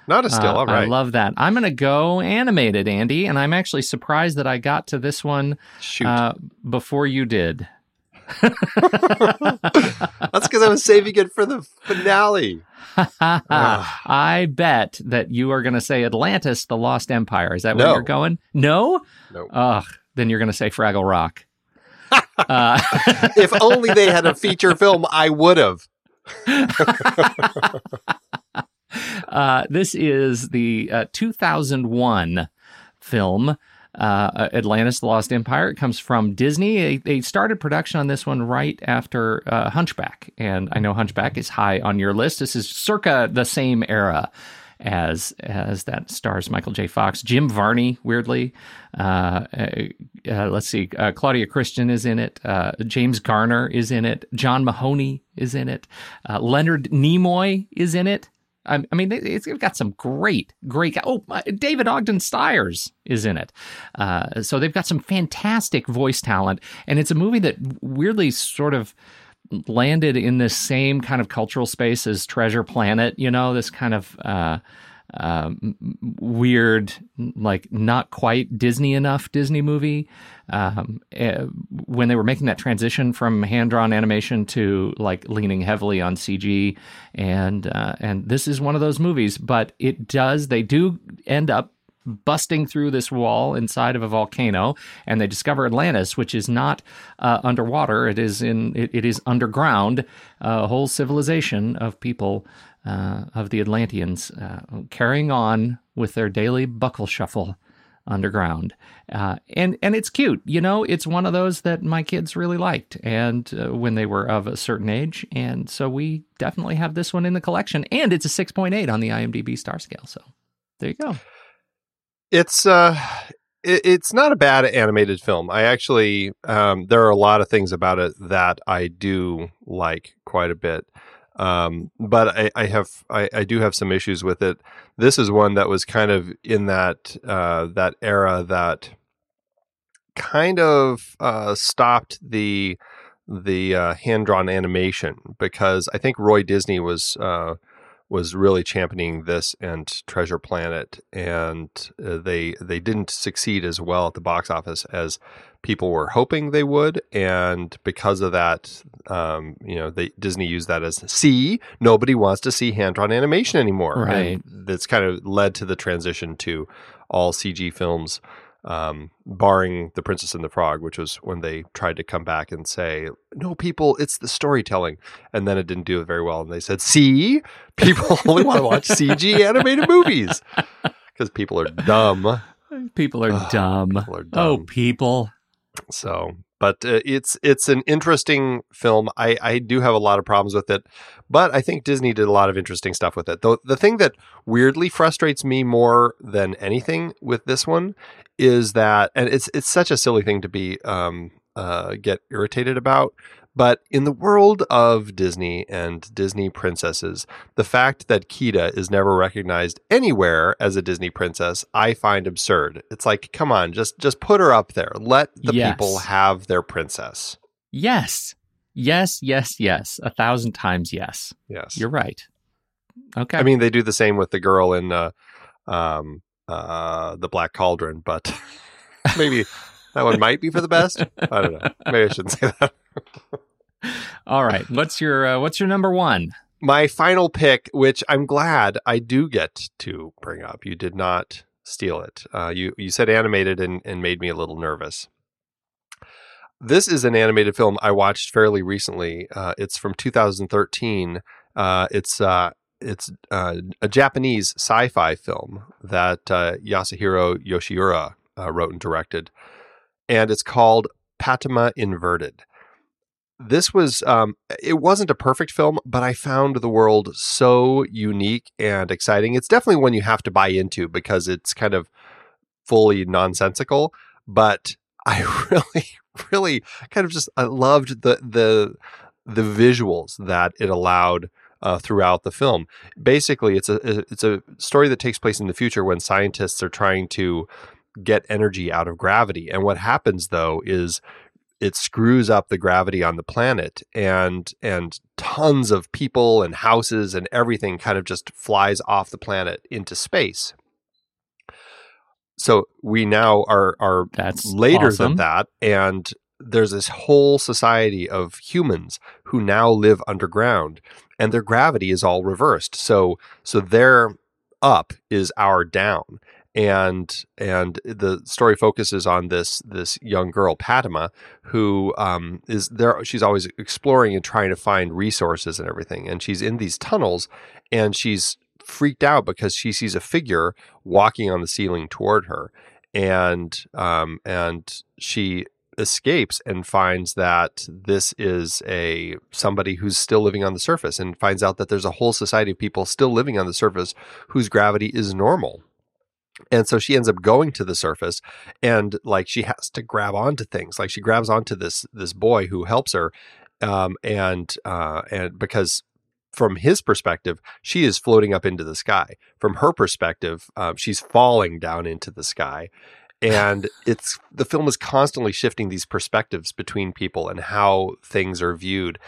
Not a still. Uh, all right. I love that. I'm going to go animated, Andy, and I'm actually surprised that I got to this one uh, before you did. That's because I was saving it for the finale. I bet that you are going to say Atlantis, the Lost Empire. Is that where No. you're going? No? No. Ugh, then you're going to say Fraggle Rock. uh, if only they had a feature film, I would have. Uh, this is the uh, 2001 film. Uh, Atlantis: The Lost Empire. It comes from Disney. They, they started production on this one right after uh, Hunchback, and I know Hunchback is high on your list. This is circa the same era as as that stars Michael J. Fox, Jim Varney. Weirdly, uh, uh, uh, let's see, uh, Claudia Christian is in it. Uh, James Garner is in it. John Mahoney is in it. Leonard Nimoy is in it. I, I mean, it's got some great, great. Oh, David Ogden Stiers is in it. Uh, so they've got some fantastic voice talent, and it's a movie that weirdly sort of landed in this same kind of cultural space as Treasure Planet. You know, this kind of uh, uh, weird, like not quite Disney enough Disney movie. Um, eh, when they were making that transition from hand drawn animation to like leaning heavily on CG, and uh, and this is one of those movies, but it does they do end up busting through this wall inside of a volcano and they discover Atlantis which is not uh, underwater it is in it, it is underground a whole civilization of people uh, of the Atlanteans uh, carrying on with their daily buckle shuffle underground uh, and and it's cute you know it's one of those that my kids really liked and uh, when they were of a certain age and so we definitely have this one in the collection and it's a 6.8 on the IMDb star scale so there you go It's uh it, it's not a bad animated film. I actually um there are a lot of things about it that I do like quite a bit. Um but I, I have I, I do have some issues with it. This is one that was kind of in that uh that era that kind of uh stopped the the uh, hand drawn animation because I think Roy Disney was uh was really championing this and Treasure Planet, and uh, they they didn't succeed as well at the box office as people were hoping they would, and because of that, um, you know, they Disney used that as see nobody wants to see hand drawn animation anymore, Right. And that's kind of led to the transition to all CG films. Um, barring the Princess and the Frog, which was when they tried to come back and say, "No, people, it's the storytelling," and then it didn't do it very well, and they said, "See, people only want to watch CG animated movies because people are dumb." People are Ugh, dumb. People are Oh, people. So, but uh, it's it's an interesting film. I I do have a lot of problems with it, but I think Disney did a lot of interesting stuff with it. Though the thing that weirdly frustrates me more than anything with this one is that, and it's it's such a silly thing to be um uh get irritated about, But in the world of Disney and Disney princesses, the fact that Kida is never recognized anywhere as a Disney princess, I find absurd. It's like, come on, just just put her up there. Let the Yes. people have their princess. Yes. Yes, yes, yes. A thousand times yes. Yes. You're right. Okay. I mean, they do the same with the girl in uh, um, uh, the Black Cauldron, but maybe that one might be for the best. I don't know. Maybe I shouldn't say that. All right. What's your uh, what's your number one? My final pick, which I'm glad I do get to bring up. You did not steal it. Uh, you you said animated and, and made me a little nervous. This is an animated film I watched fairly recently. Uh, it's from 2013. Uh, it's uh, it's uh, a Japanese sci-fi film that uh, Yasuhiro Yoshiura wrote and directed, and it's called Patema Inverted. This was um, it wasn't a perfect film, but I found the world so unique and exciting. It's definitely one you have to buy into because it's kind of fully nonsensical, but I really, really kind of just I loved the the the visuals that it allowed uh, throughout the film. Basically, it's a it's a story that takes place in the future when scientists are trying to get energy out of gravity. And what happens though is it screws up the gravity on the planet and and tons of people and houses and everything kind of just flies off the planet into space. So we now are are That's later awesome. than that and there's this whole society of humans who now live underground and their gravity is all reversed so so their up is our down and and the story focuses on this this young girl Patema who um, is there she's always exploring and trying to find resources and everything and she's in these tunnels and she's freaked out because she sees a figure walking on the ceiling toward her and um, and she escapes and finds that this is a somebody who's still living on the surface and finds out that there's a whole society of people still living on the surface whose gravity is normal and so she ends up going to the surface and like she has to grab onto things like she grabs onto this this boy who helps her um, and uh, and because from his perspective she is floating up into the sky. From her perspective um, she's falling down into the sky. And it's the film is constantly shifting these perspectives between people and how things are viewed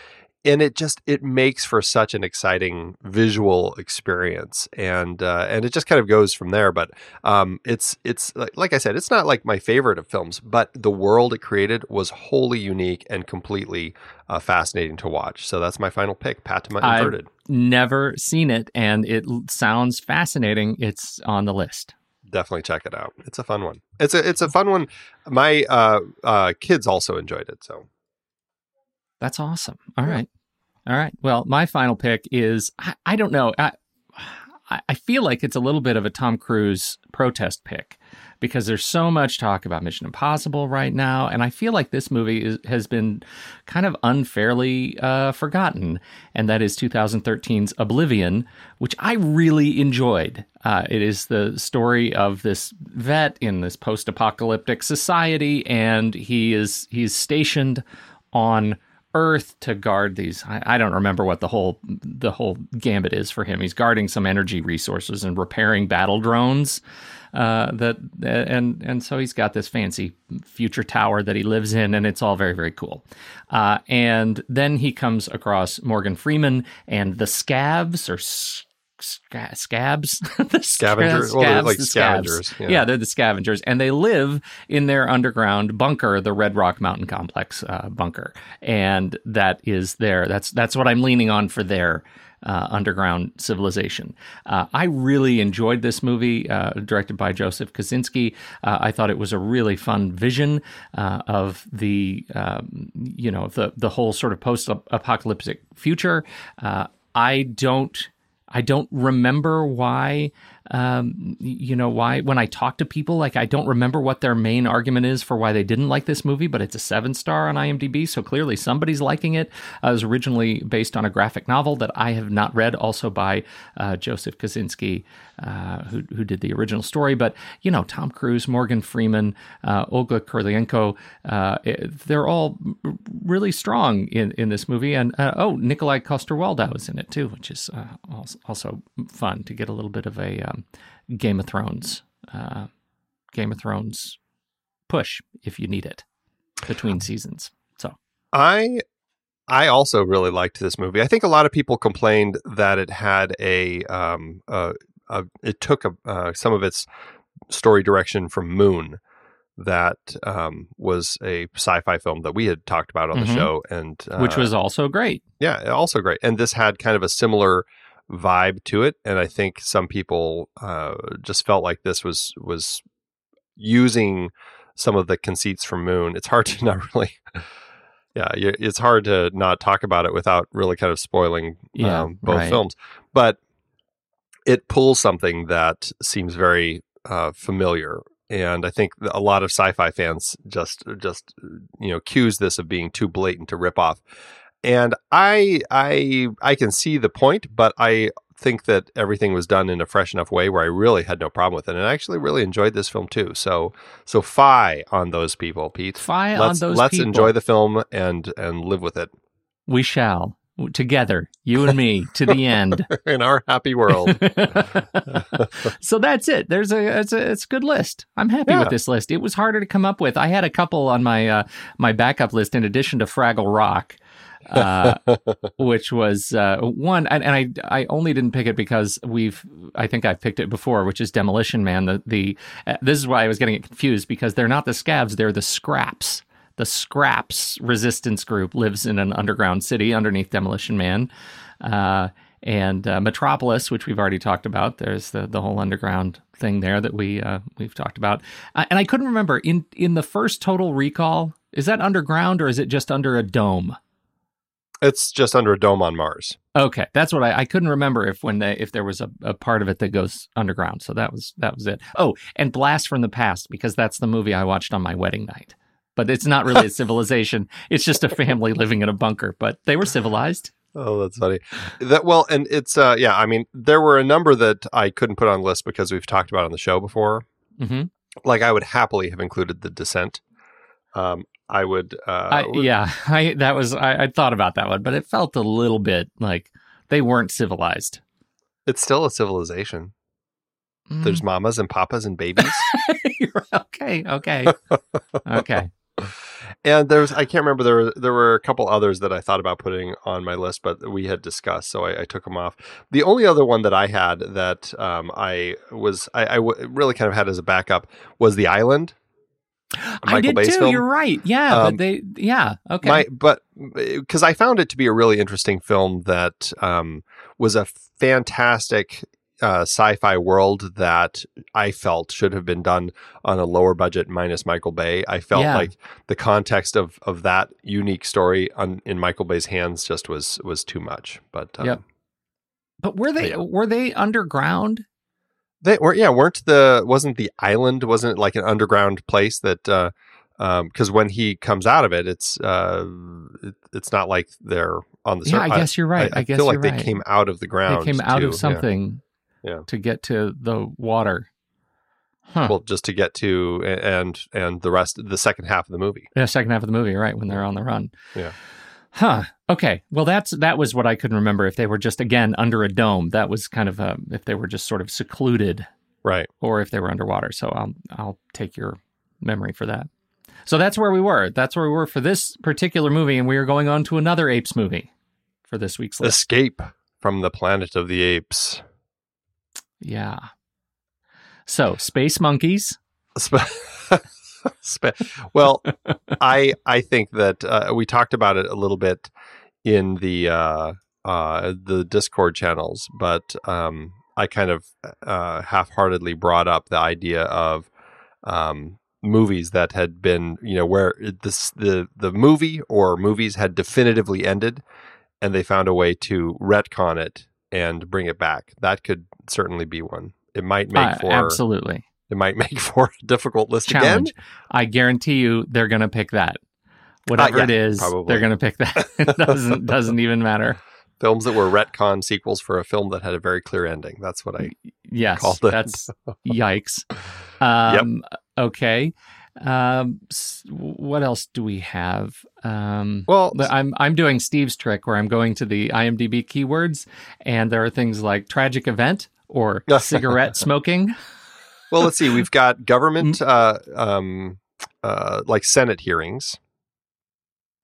and it just it makes for such an exciting visual experience and uh, and it just kind of goes from there but um, it's it's like, like i said it's not like my favorite of films but the world it created was wholly unique and completely uh, fascinating to watch so that's my final pick I've- inverted Never seen it, and it l- sounds fascinating. It's on the list. definitely check it out it's a fun one it's a it's a fun one my uh, uh, kids also enjoyed it so That's awesome. All Yeah. right, all right. Well, my final pick is I, I don't know. I, I feel like it's a little bit of a Tom Cruise protest pick because there's so much talk about Mission Impossible right now, and I feel like this movie is, has been kind of unfairly uh, forgotten, and that is 2013's Oblivion, which I really enjoyed. Uh, it is the story of this vet in this post-apocalyptic society, and he is he's stationed on Earth to guard these. I, I don't remember what the whole the whole gambit is for him. He's guarding some energy resources and repairing battle drones. Uh, that and and so he's got this fancy future tower that he lives in, and it's all very very cool. Uh, and then he comes across Morgan Freeman and the Scavs or. Sca- scabs, the Scavengers? Well, they're like the scabs. yeah. yeah, they're the scavengers, and they live in their underground bunker, the Red Rock Mountain Complex uh, bunker, and that is their that's that's what I'm leaning on for their uh, underground civilization. Uh, I really enjoyed this movie, uh, directed by Joseph Kosinski. Uh, I thought it was a really fun vision uh, of the um, you know the the whole sort of post apocalyptic future. Uh, I don't. I don't remember why um, you know why when I talk to people, like I don't remember what their main argument is for why they didn't like this movie, but it's a seven star on IMDb, so clearly somebody's liking it. Uh, it was originally based on a graphic novel that I have not read, also by uh, Joseph Kosinski uh, who who did the original story. But you know, Tom Cruise, Morgan Freeman, uh, Olga Kurylenko, uh, they're all really strong in in this movie, and uh, oh, Nikolaj Coster-Waldau is in it too, which is also fun to get a little bit of a um, Game of Thrones, uh, Game of Thrones push if you need it between seasons. So I I also really liked this movie. I think a lot of people complained that it had a um uh, uh it took a, uh, some of its story direction from Moon that um, was a sci-fi film that we had talked about on mm-hmm. the show and uh, which was also great yeah also great and this had kind of a similar vibe to it, and I think some people uh, just felt like this was was using some of the conceits from Moon. It's hard to not really. Yeah, it's hard to not talk about it without really kind of spoiling yeah, um, both right. films. But it pulls something that seems very uh, familiar, and I think a lot of sci-fi fans just just you know accuse this of being too blatant to rip off and I I I can see the point, but I think that everything was done in a fresh enough way where I really had no problem with it, and I actually really enjoyed this film too. So so fi on those people, Pete. Fi let's, on those. Let's people. enjoy the film and and live with it. We shall together, you and me, to the end in our happy world. so that's it. There's a it's a it's a good list. I'm happy yeah. with this list. It was harder to come up with. I had a couple on my uh, my backup list in addition to Fraggle Rock uh, which was uh, one, and, and, I I only didn't pick it because we've I think I've picked it before, which is Demolition Man. The the uh, this is why I was getting it confused because they're not the scavs, they're the scraps. The scraps resistance group lives in an underground city underneath Demolition Man. Uh, and uh, Metropolis, which we've already talked about. There's the the whole underground thing there that we uh, we've talked about. And I couldn't remember in in the first Total Recall. Is that underground or is it just under a dome? It's just under a dome on Mars. Okay, that's what I, I couldn't remember if when they, if there was a, a part of it that goes underground. So that was that was it. Oh, and Blast from the Past because that's the movie I watched on my wedding night. But it's not really a civilization. It's just a family living in a bunker. But they were civilized. Oh, that's funny. That well, and it's uh, yeah. I mean, there were a number that I couldn't put on the list because we've talked about on the show before. Mm-hmm. Like I would happily have included the Descent. Um, I would. Uh, I, yeah, I that was I, I thought about that one, but it felt a little bit like they weren't civilized. It's still a civilization. Mm. There's mamas and papas and babies. okay, okay, okay. And there's I can't remember there were there were a couple others that I thought about putting on my list, but we had discussed, so I, I took them off. The only other one that I had that um, I was I, I w- really kind of had as a backup was the island I did Bay's too. Film. You're right. Yeah, um, but they, yeah, okay. My, but because I found it to be a really interesting film that um, was a fantastic uh, sci-fi world that I felt should have been done on a lower budget minus Michael Bay. I felt yeah. like the context of of that unique story on, in Michael Bay's hands just was was too much. But um, yep. But were they yeah. were they underground? They were yeah, weren't the wasn't the island wasn't it like an underground place that uh because um, when he comes out of it, it's uh, it, it's not like they're on the surface. Yeah, I guess you're right. I, I, I feel like right. they came out of the ground. They came out of something, yeah. yeah. to get to the water. Huh. Well, just to get to and and the rest, the second half of the movie. Yeah, second half of the movie, right when they're on the run. Yeah. Huh. Okay. Well, that's that was what I couldn't remember. If they were just again under a dome, that was kind of a, if they were just sort of secluded, right? Or if they were underwater. So I'll I'll take your memory for that. So that's where we were. That's where we were for this particular movie, and we are going on to another apes movie for this week's list. Escape from the Planet of the Apes. Yeah. So space monkeys. well, I I think that uh, we talked about it a little bit in the uh, uh, the Discord channels, but um, I kind of uh, half-heartedly brought up the idea of um, movies that had been, you know, where this the the movie or movies had definitively ended, and they found a way to retcon it and bring it back. That could certainly be one. it might make Uh, for absolutely it might make for a difficult list challenge. again. I guarantee you, they're going to pick that. Whatever Uh, yeah, it is, probably. they're going to pick that. it doesn't doesn't even matter. Films that were retcon sequels for a film that had a very clear ending. That's what I Yes, called it. that's yikes. Um, Okay. Um, what else do we have? Um, well, I'm I'm doing Steve's trick where I'm going to the IMDb keywords, and there are things like tragic event or cigarette smoking. Well, let's see. We've got government, uh, um, uh, like Senate hearings.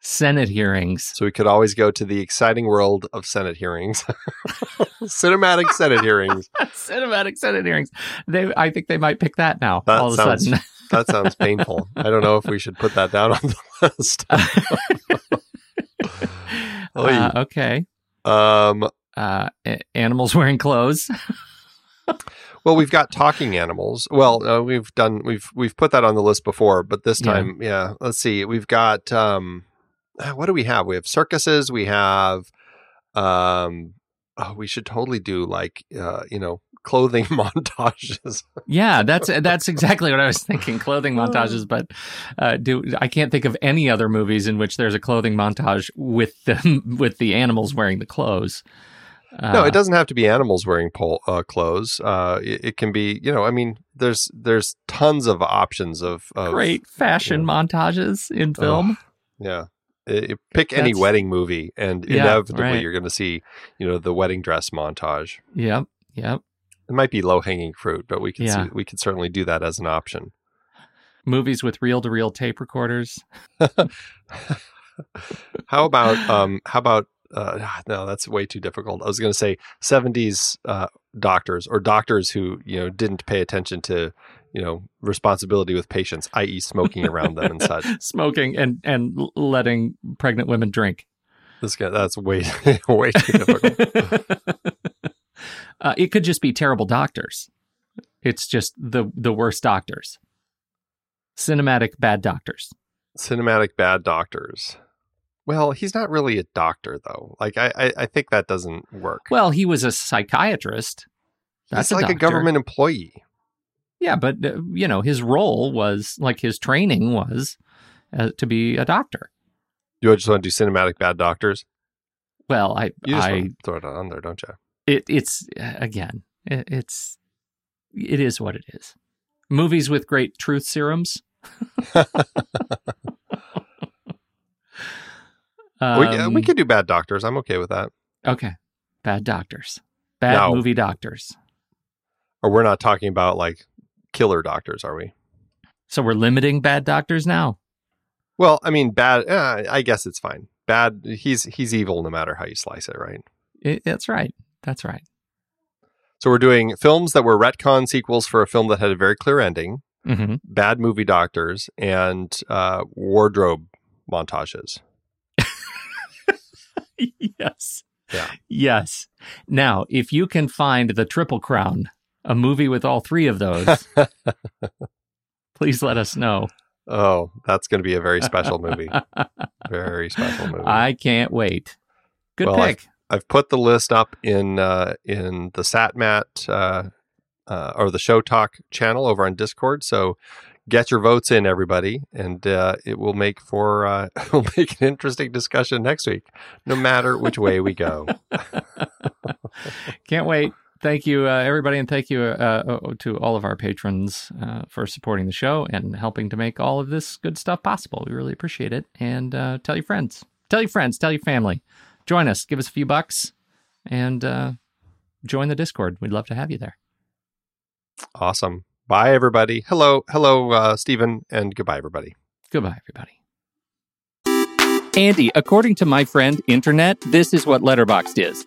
Senate hearings. So we could always go to the exciting world of Senate hearings, cinematic Senate hearings. Cinematic Senate hearings. They, I think they might pick that now. That all of sounds- a sudden. That sounds painful. I don't know if we should put that down on the list. Uh, okay. Um, Uh, animals wearing clothes. Well, we've got talking animals. Well, uh, we've done we've we've put that on the list before, but this Yeah. time, yeah. Let's see. We've got um, what do we have? We have circuses. We have um, oh, we should totally do like uh, you know clothing montages. Yeah, that's that's exactly what I was thinking. Clothing montages, but uh, do I can't think of any other movies in which there's a clothing montage with the with the animals wearing the clothes. Uh, no, it doesn't have to be animals wearing pol- uh, clothes. Uh, it, it can be, you know, I mean, there's there's tons of options of, of Great fashion montages in film. Yeah. I- I- pick any wedding movie, and Yeah, inevitably right. you're going to see, you know, the wedding dress montage. Yep, yep. It might be low hanging fruit, but we can Yeah. see, we could certainly do that as an option. Movies with reel to reel tape recorders. how about um how about uh no that's way too difficult i was going to say 70s uh doctors or doctors who you know didn't pay attention to you know responsibility with patients i.e smoking around them and such Smoking and and letting pregnant women drink. this guy that's way way too difficult uh, it could just be terrible doctors. It's just the the worst doctors. Cinematic bad doctors. cinematic bad doctors well he's not really a doctor though like i i, I think that doesn't work Well, he was a psychiatrist. That's he's like a government employee Yeah, but uh, you know, his role was like his training was uh, to be a doctor. you just want to do cinematic bad doctors Well, I, you just I, throw it on there don't you it, it's uh, again, it, it's, it is what it is. Movies with great truth serums. we, uh, Um, we could do bad doctors i'm okay with that Okay, bad doctors, bad No. movie doctors. or we're not talking about like killer doctors, are we? So we're limiting bad doctors now. Well, I mean, bad. Uh, I guess it's fine. Bad. He's he's evil no matter how you slice it, right? It, that's right. That's right. So we're doing films that were retcon sequels for a film that had a very clear ending, hmm bad movie doctors, and uh, wardrobe montages. Yes. Yeah. Yes. Now, if you can find the Triple Crown, a movie with all three of those, please let us know. Oh, that's going to be a very special movie. very special movie. I can't wait. Good Well, pick. I've put the list up in uh, in the SatMat uh, uh, or the Show Talk channel over on Discord. So get your votes in, everybody, and uh, it will make for uh, will make an interesting discussion next week, no matter which way we go. Can't wait. Thank you, uh, everybody, and thank you uh, uh, to all of our patrons uh, for supporting the show and helping to make all of this good stuff possible. We really appreciate it. And uh, tell your friends, tell your friends, tell your family. Join us, give us a few bucks, and uh, join the Discord. We'd love to have you there. Awesome. Bye, everybody. Hello, hello, uh, Stephen, and goodbye, everybody. Goodbye, everybody. Andy, according to my friend Internet, this is what Letterboxd is.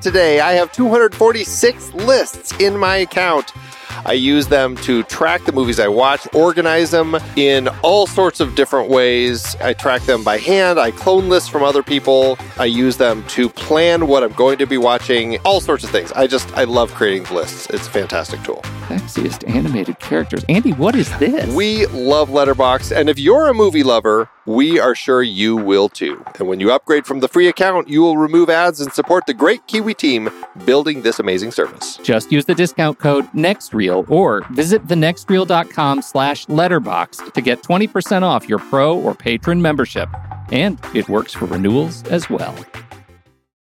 today, I have 246 lists in my account. I use them to track the movies I watch, organize them in all sorts of different ways. I track them by hand, I clone lists from other people, I use them to plan what I'm going to be watching, all sorts of things. I just, I love creating lists. It's a fantastic tool. Sexiest animated characters. Andy, what is this? We love Letterboxd, and if you're a movie lover, we are sure you will too. And when you upgrade from the free account, you will remove ads and support the great Kiwi team building this amazing service. Just use the discount code Or visit thenextreel.com slash letterboxd to get 20% off your pro or patron membership. And it works for renewals as well.